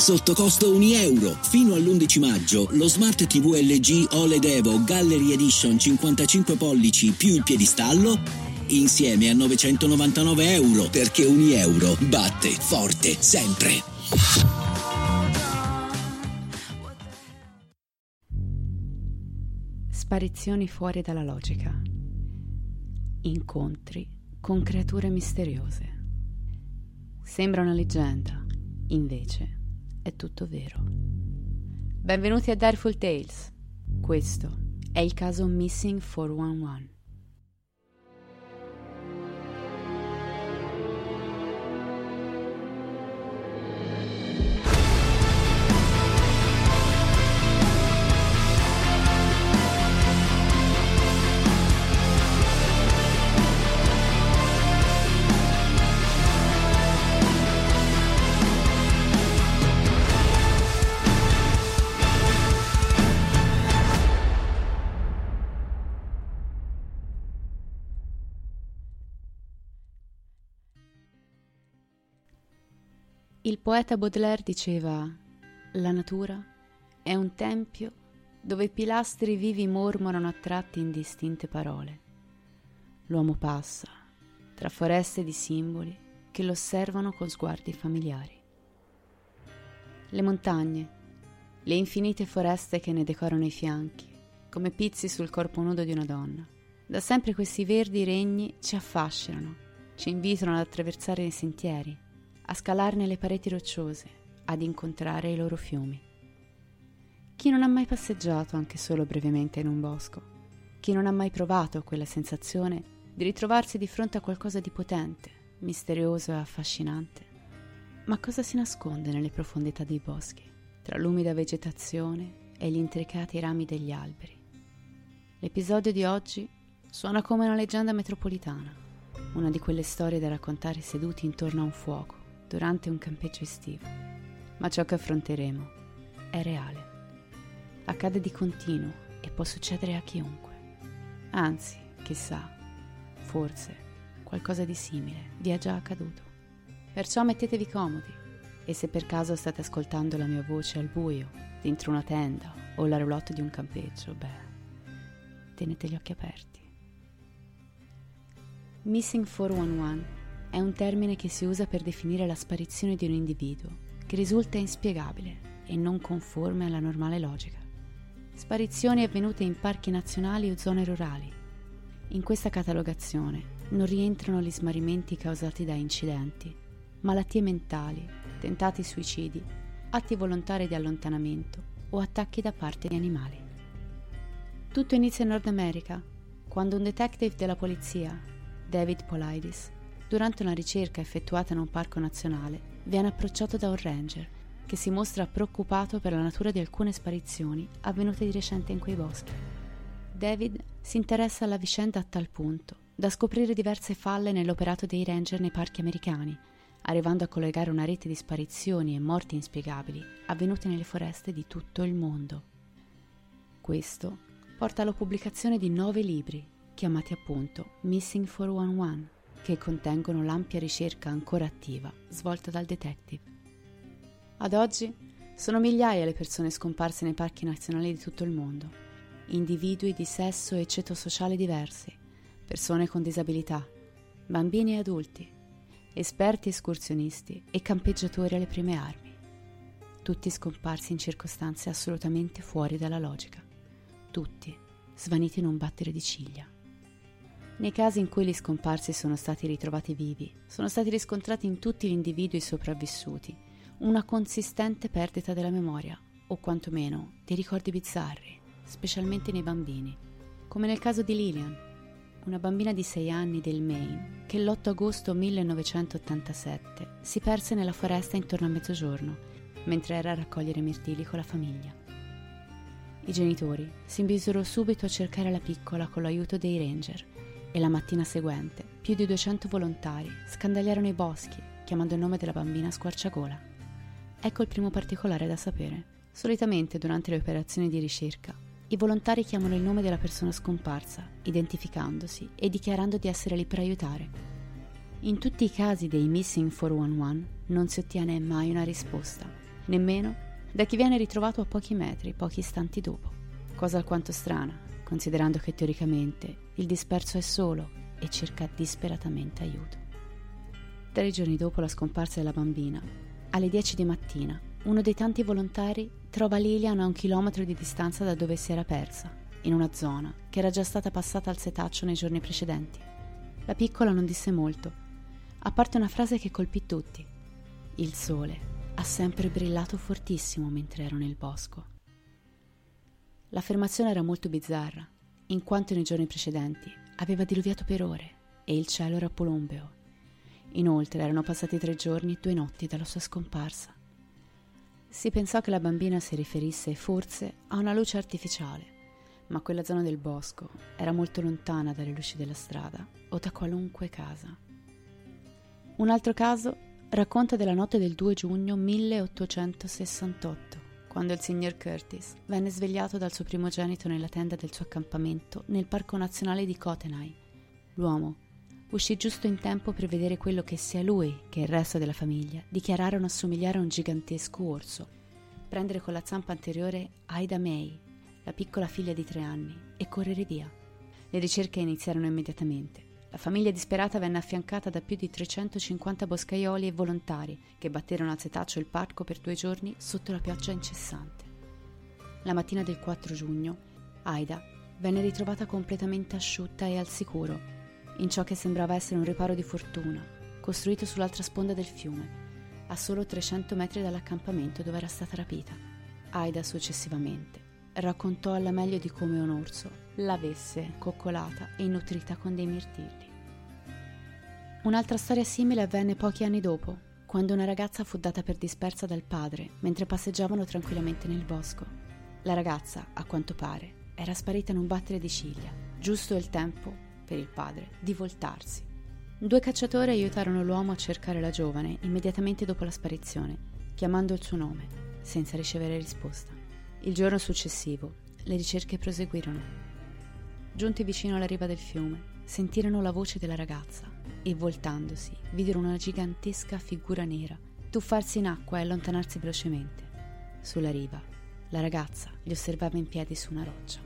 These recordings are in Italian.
Sotto costo 1 euro. Fino all'11 maggio lo Smart TV LG OLED Evo Gallery Edition 55 pollici più il piedistallo insieme a 999 euro perché 1 euro batte forte sempre. Sparizioni fuori dalla logica. Incontri con creature misteriose. Sembra una leggenda, invece è tutto vero. Benvenuti a Direful Tales. Questo è il caso Missing 411. Il poeta Baudelaire diceva La natura è un tempio dove i pilastri vivi mormorano a tratti indistinte parole. L'uomo passa tra foreste di simboli che lo osservano con sguardi familiari. Le montagne, le infinite foreste che ne decorano i fianchi, come pizzi sul corpo nudo di una donna. Da sempre questi verdi regni ci affascinano, ci invitano ad attraversare i sentieri, a scalarne le pareti rocciose, ad incontrare i loro fiumi. Chi non ha mai passeggiato anche solo brevemente in un bosco? Chi non ha mai provato quella sensazione di ritrovarsi di fronte a qualcosa di potente, misterioso e affascinante? Ma cosa si nasconde nelle profondità dei boschi, tra l'umida vegetazione e gli intricati rami degli alberi? L'episodio di oggi suona come una leggenda metropolitana, una di quelle storie da raccontare seduti intorno a un fuoco durante un campeggio estivo. Ma ciò che affronteremo è reale. Accade di continuo e può succedere a chiunque. Anzi, chissà, forse qualcosa di simile vi è già accaduto. Perciò mettetevi comodi e se per caso state ascoltando la mia voce al buio, dentro una tenda o la roulotte di un campeggio, beh, tenete gli occhi aperti. Missing 411 è un termine che si usa per definire la sparizione di un individuo che risulta inspiegabile e non conforme alla normale logica. Sparizioni avvenute in parchi nazionali o zone rurali. In questa catalogazione non rientrano gli smarrimenti causati da incidenti, malattie mentali, tentati suicidi, atti volontari di allontanamento o attacchi da parte di animali. Tutto inizia in Nord America, quando un detective della polizia, David Polidis, durante una ricerca effettuata in un parco nazionale, viene approcciato da un ranger che si mostra preoccupato per la natura di alcune sparizioni avvenute di recente in quei boschi. David si interessa alla vicenda a tal punto da scoprire diverse falle nell'operato dei ranger nei parchi americani, arrivando a collegare una rete di sparizioni e morti inspiegabili avvenute nelle foreste di tutto il mondo. Questo porta alla pubblicazione di nove libri, chiamati appunto Missing 411, che contengono l'ampia ricerca ancora attiva svolta dal detective. Ad oggi sono migliaia le persone scomparse nei parchi nazionali di tutto il mondo, individui di sesso e ceto sociale diversi, persone con disabilità, bambini e adulti, esperti escursionisti e campeggiatori alle prime armi, tutti scomparsi in circostanze assolutamente fuori dalla logica, tutti svaniti in un battere di ciglia. Nei casi in cui gli scomparsi sono stati ritrovati vivi, sono stati riscontrati in tutti gli individui sopravvissuti una consistente perdita della memoria, o quantomeno dei ricordi bizzarri, specialmente nei bambini, come nel caso di Lillian. una bambina di 6 anni del Maine, che l'8 agosto 1987 si perse nella foresta intorno a mezzogiorno, mentre era a raccogliere mirtilli con la famiglia. I genitori si misero subito a cercare la piccola con l'aiuto dei ranger e la mattina seguente più di 200 volontari scandagliarono i boschi chiamando il nome della bambina a squarciagola. Ecco il primo particolare da sapere. Solitamente durante le operazioni di ricerca i volontari chiamano il nome della persona scomparsa, identificandosi e dichiarando di essere lì per aiutare. In tutti i casi dei Missing 411 non si ottiene mai una risposta, nemmeno da chi viene ritrovato a pochi metri, pochi istanti dopo. Cosa alquanto strana, considerando che teoricamente il disperso è solo e cerca disperatamente aiuto. Tre giorni dopo la scomparsa della bambina, alle 10 di mattina, uno dei tanti volontari trova Lilian a un chilometro di distanza da dove si era persa, in una zona che era già stata passata al setaccio nei giorni precedenti. La piccola non disse molto, a parte una frase che colpì tutti. Il sole ha sempre brillato fortissimo mentre ero nel bosco. L'affermazione era molto bizzarra, in quanto nei giorni precedenti aveva diluviato per ore e il cielo era polombeo. Inoltre erano passati tre giorni e due notti dalla sua scomparsa. Si pensò che la bambina si riferisse forse a una luce artificiale, ma quella zona del bosco era molto lontana dalle luci della strada o da qualunque casa. Un altro caso racconta della notte del 2 giugno 1868, quando il signor Curtis venne svegliato dal suo primogenito nella tenda del suo accampamento nel Parco Nazionale di Kootenai. L'uomo uscì giusto in tempo per vedere quello che sia lui che il resto della famiglia dichiararono assomigliare a un gigantesco orso, prendere con la zampa anteriore Aida May, la piccola figlia di tre anni, e correre via. Le ricerche iniziarono immediatamente. La famiglia disperata venne affiancata da più di 350 boscaioli e volontari che batterono al setaccio il parco per due giorni sotto la pioggia incessante. La mattina del 4 giugno, Aida venne ritrovata completamente asciutta e al sicuro in ciò che sembrava essere un riparo di fortuna, costruito sull'altra sponda del fiume, a solo 300 metri dall'accampamento dove era stata rapita. Aida successivamente raccontò alla meglio di come un orso l'avesse coccolata e nutrita con dei mirtilli. Un'altra storia simile avvenne pochi anni dopo, quando una ragazza fu data per dispersa dal padre mentre passeggiavano tranquillamente nel bosco. La ragazza, a quanto pare, era sparita in un battere di ciglia, giusto il tempo per il padre di voltarsi. Due cacciatori aiutarono l'uomo a cercare la giovane immediatamente dopo la sparizione, chiamando il suo nome, senza ricevere risposta. Il giorno successivo le ricerche proseguirono. Giunti vicino alla riva del fiume, sentirono la voce della ragazza e voltandosi videro una gigantesca figura nera tuffarsi in acqua e allontanarsi velocemente. Sulla riva, la ragazza li osservava in piedi su una roccia.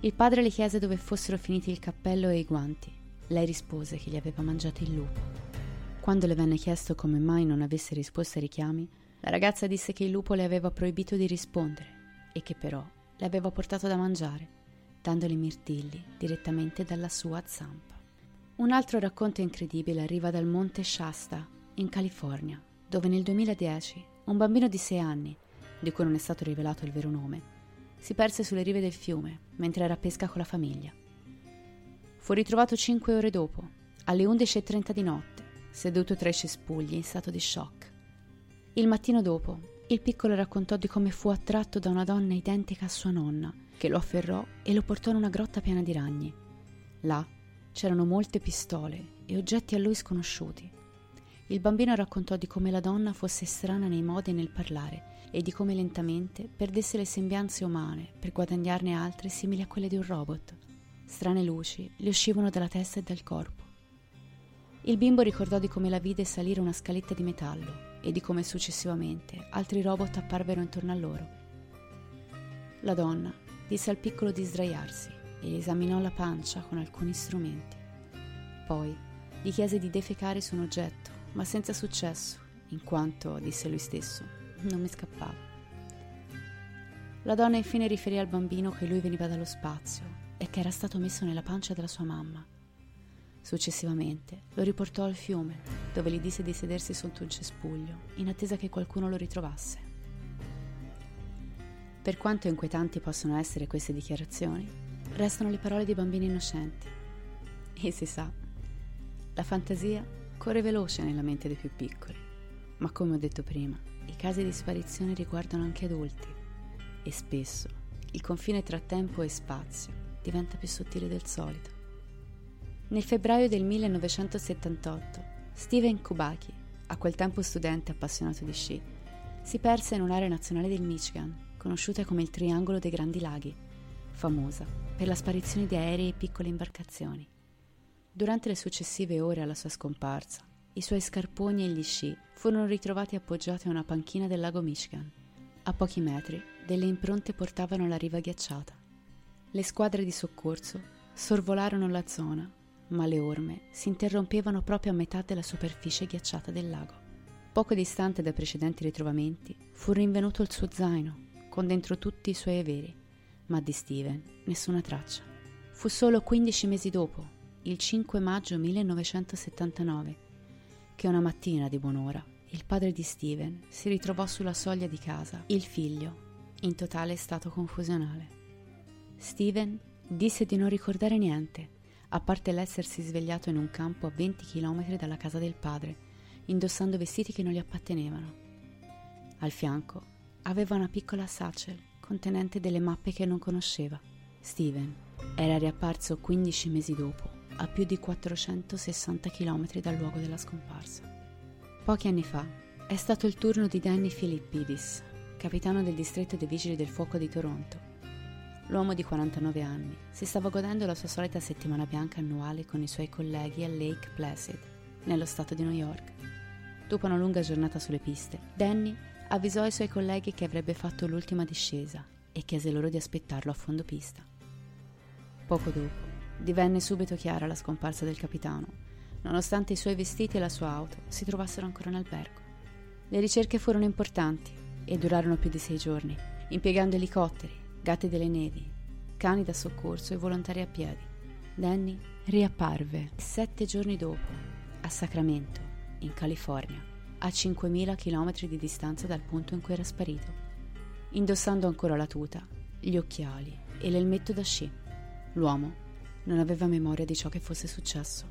Il padre le chiese dove fossero finiti il cappello e i guanti. Lei rispose che li aveva mangiati il lupo. Quando le venne chiesto come mai non avesse risposto ai richiami, la ragazza disse che il lupo le aveva proibito di rispondere e che però le aveva portato da mangiare, dandole mirtilli direttamente dalla sua zampa. Un altro racconto incredibile arriva dal monte Shasta, in California, dove nel 2010 un bambino di 6 anni, di cui non è stato rivelato il vero nome, si perse sulle rive del fiume mentre era a pesca con la famiglia. Fu ritrovato cinque ore dopo, alle 11.30 di notte, seduto tra i cespugli in stato di shock. Il mattino dopo, il piccolo raccontò di come fu attratto da una donna identica a sua nonna, che lo afferrò e lo portò in una grotta piena di ragni. Là c'erano molte pistole e oggetti a lui sconosciuti. Il bambino raccontò di come la donna fosse strana nei modi e nel parlare e di come lentamente perdesse le sembianze umane per guadagnarne altre simili a quelle di un robot. Strane luci le uscivano dalla testa e dal corpo. Il bimbo ricordò di come la vide salire una scaletta di metallo e di come successivamente altri robot apparvero intorno a loro. La donna disse al piccolo di sdraiarsi e gli esaminò la pancia con alcuni strumenti. Poi gli chiese di defecare su un oggetto, ma senza successo, in quanto, disse lui stesso, non mi scappava. La donna infine riferì al bambino che lui veniva dallo spazio e che era stato messo nella pancia della sua mamma. Successivamente lo riportò al fiume, dove gli disse di sedersi sotto un cespuglio, in attesa che qualcuno lo ritrovasse. Per quanto inquietanti possono essere queste dichiarazioni, restano le parole di bambini innocenti. E si sa, la fantasia corre veloce nella mente dei più piccoli, ma come ho detto prima, i casi di sparizione riguardano anche adulti e spesso il confine tra tempo e spazio diventa più sottile del solito. Nel febbraio del 1978, Steven Kubaki, a quel tempo studente appassionato di sci, si perse in un'area nazionale del Michigan, conosciuta come il Triangolo dei Grandi Laghi, famosa per la sparizione di aerei e piccole imbarcazioni. Durante le successive ore alla sua scomparsa, i suoi scarponi e gli sci furono ritrovati appoggiati a una panchina del lago Michigan. A pochi metri, delle impronte portavano alla riva ghiacciata. Le squadre di soccorso sorvolarono la zona, ma le orme si interrompevano proprio a metà della superficie ghiacciata del lago. Poco distante dai precedenti ritrovamenti fu rinvenuto il suo zaino, con dentro tutti i suoi averi, ma di Steven nessuna traccia. Fu solo 15 mesi dopo, il 5 maggio 1979, che una mattina di buon'ora il padre di Steven si ritrovò sulla soglia di casa il figlio, in totale stato confusionale. Steven disse di non ricordare niente, a parte l'essersi svegliato in un campo a 20 km dalla casa del padre, indossando vestiti che non gli appartenevano. Al fianco aveva una piccola satchel contenente delle mappe che non conosceva. Steven era riapparso 15 mesi dopo a più di 460 km dal luogo della scomparsa. Pochi anni fa è stato il turno di Danny Filippidis, capitano del distretto dei Vigili del Fuoco di Toronto. L'uomo di 49 anni si stava godendo la sua solita settimana bianca annuale con i suoi colleghi a Lake Placid, nello stato di New York. Dopo una lunga giornata sulle piste, Danny avvisò i suoi colleghi che avrebbe fatto l'ultima discesa e chiese loro di aspettarlo a fondo pista. Poco dopo, Divenne subito chiara la scomparsa del capitano, nonostante i suoi vestiti e la sua auto si trovassero ancora in albergo. Le ricerche furono importanti e durarono più di sei giorni, impiegando elicotteri, gatti delle nevi, cani da soccorso e volontari a piedi. Danny riapparve sette giorni dopo, a Sacramento, in California, a 5.000 km di distanza dal punto in cui era sparito, indossando ancora la tuta, gli occhiali e l'elmetto da sci. L'uomo non aveva memoria di ciò che fosse successo.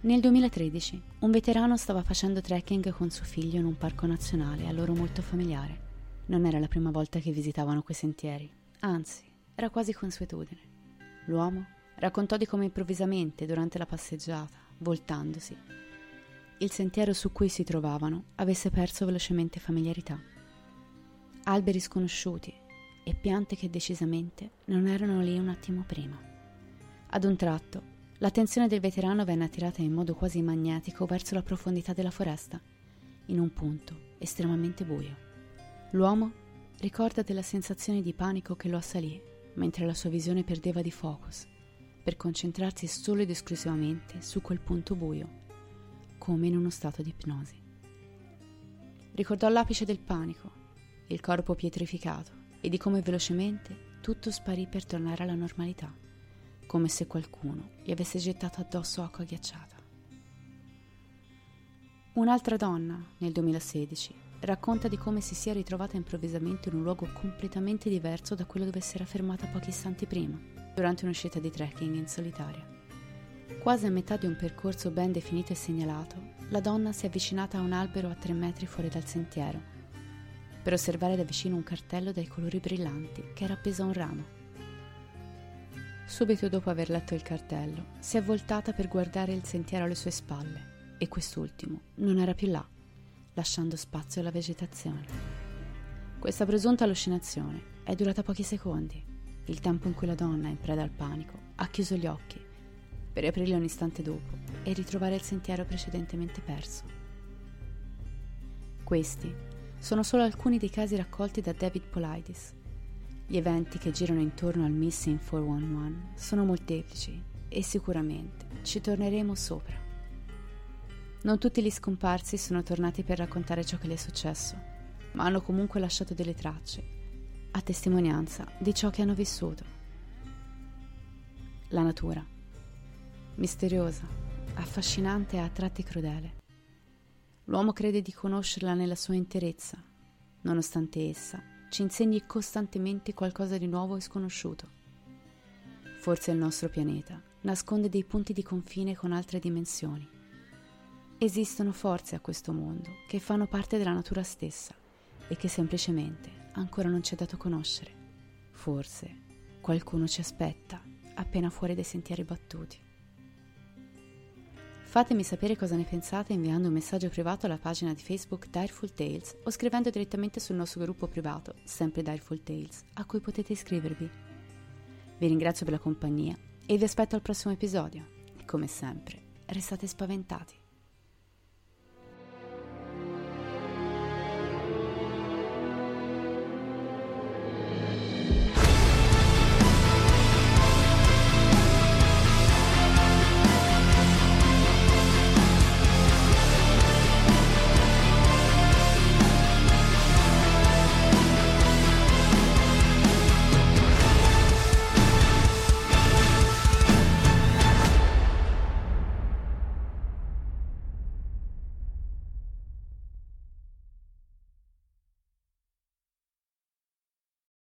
Nel 2013 un veterano stava facendo trekking con suo figlio in un parco nazionale a loro molto familiare. Non era la prima volta che visitavano quei sentieri, anzi, era quasi consuetudine. L'uomo raccontò di come improvvisamente, durante la passeggiata, voltandosi, il sentiero su cui si trovavano avesse perso velocemente familiarità. Alberi sconosciuti, e piante che decisamente non erano lì un attimo prima. Ad un tratto, l'attenzione del veterano venne attirata in modo quasi magnetico verso la profondità della foresta, in un punto estremamente buio. L'uomo ricorda della sensazione di panico che lo assalì mentre la sua visione perdeva di focus, per concentrarsi solo ed esclusivamente su quel punto buio, come in uno stato di ipnosi. Ricordò l'apice del panico, il corpo pietrificato, e di come velocemente tutto sparì per tornare alla normalità, come se qualcuno gli avesse gettato addosso acqua ghiacciata. Un'altra donna, nel 2016, racconta di come si sia ritrovata improvvisamente in un luogo completamente diverso da quello dove si era fermata pochi istanti prima, durante un'uscita di trekking in solitaria. Quasi a metà di un percorso ben definito e segnalato, la donna si è avvicinata a un albero a tre metri fuori dal sentiero per osservare da vicino un cartello dai colori brillanti che era appeso a un ramo. Subito dopo aver letto il cartello, si è voltata per guardare il sentiero alle sue spalle e quest'ultimo non era più là, lasciando spazio alla vegetazione. Questa presunta allucinazione è durata pochi secondi, il tempo in cui la donna, in preda al panico, ha chiuso gli occhi per riaprirli un istante dopo e ritrovare il sentiero precedentemente perso. Questi sono solo alcuni dei casi raccolti da David Politis. Gli eventi che girano intorno al Missing 411 sono molteplici e sicuramente ci torneremo sopra. Non tutti gli scomparsi sono tornati per raccontare ciò che gli è successo, ma hanno comunque lasciato delle tracce, a testimonianza di ciò che hanno vissuto. La natura. Misteriosa, affascinante e a tratti crudele. L'uomo crede di conoscerla nella sua interezza, nonostante essa ci insegni costantemente qualcosa di nuovo e sconosciuto. Forse il nostro pianeta nasconde dei punti di confine con altre dimensioni. Esistono forze a questo mondo che fanno parte della natura stessa e che semplicemente ancora non ci è dato conoscere. Forse qualcuno ci aspetta appena fuori dai sentieri battuti. Fatemi sapere cosa ne pensate inviando un messaggio privato alla pagina di Facebook Direful Tales o scrivendo direttamente sul nostro gruppo privato, sempre Direful Tales, a cui potete iscrivervi. Vi ringrazio per la compagnia e vi aspetto al prossimo episodio. E come sempre, restate spaventati.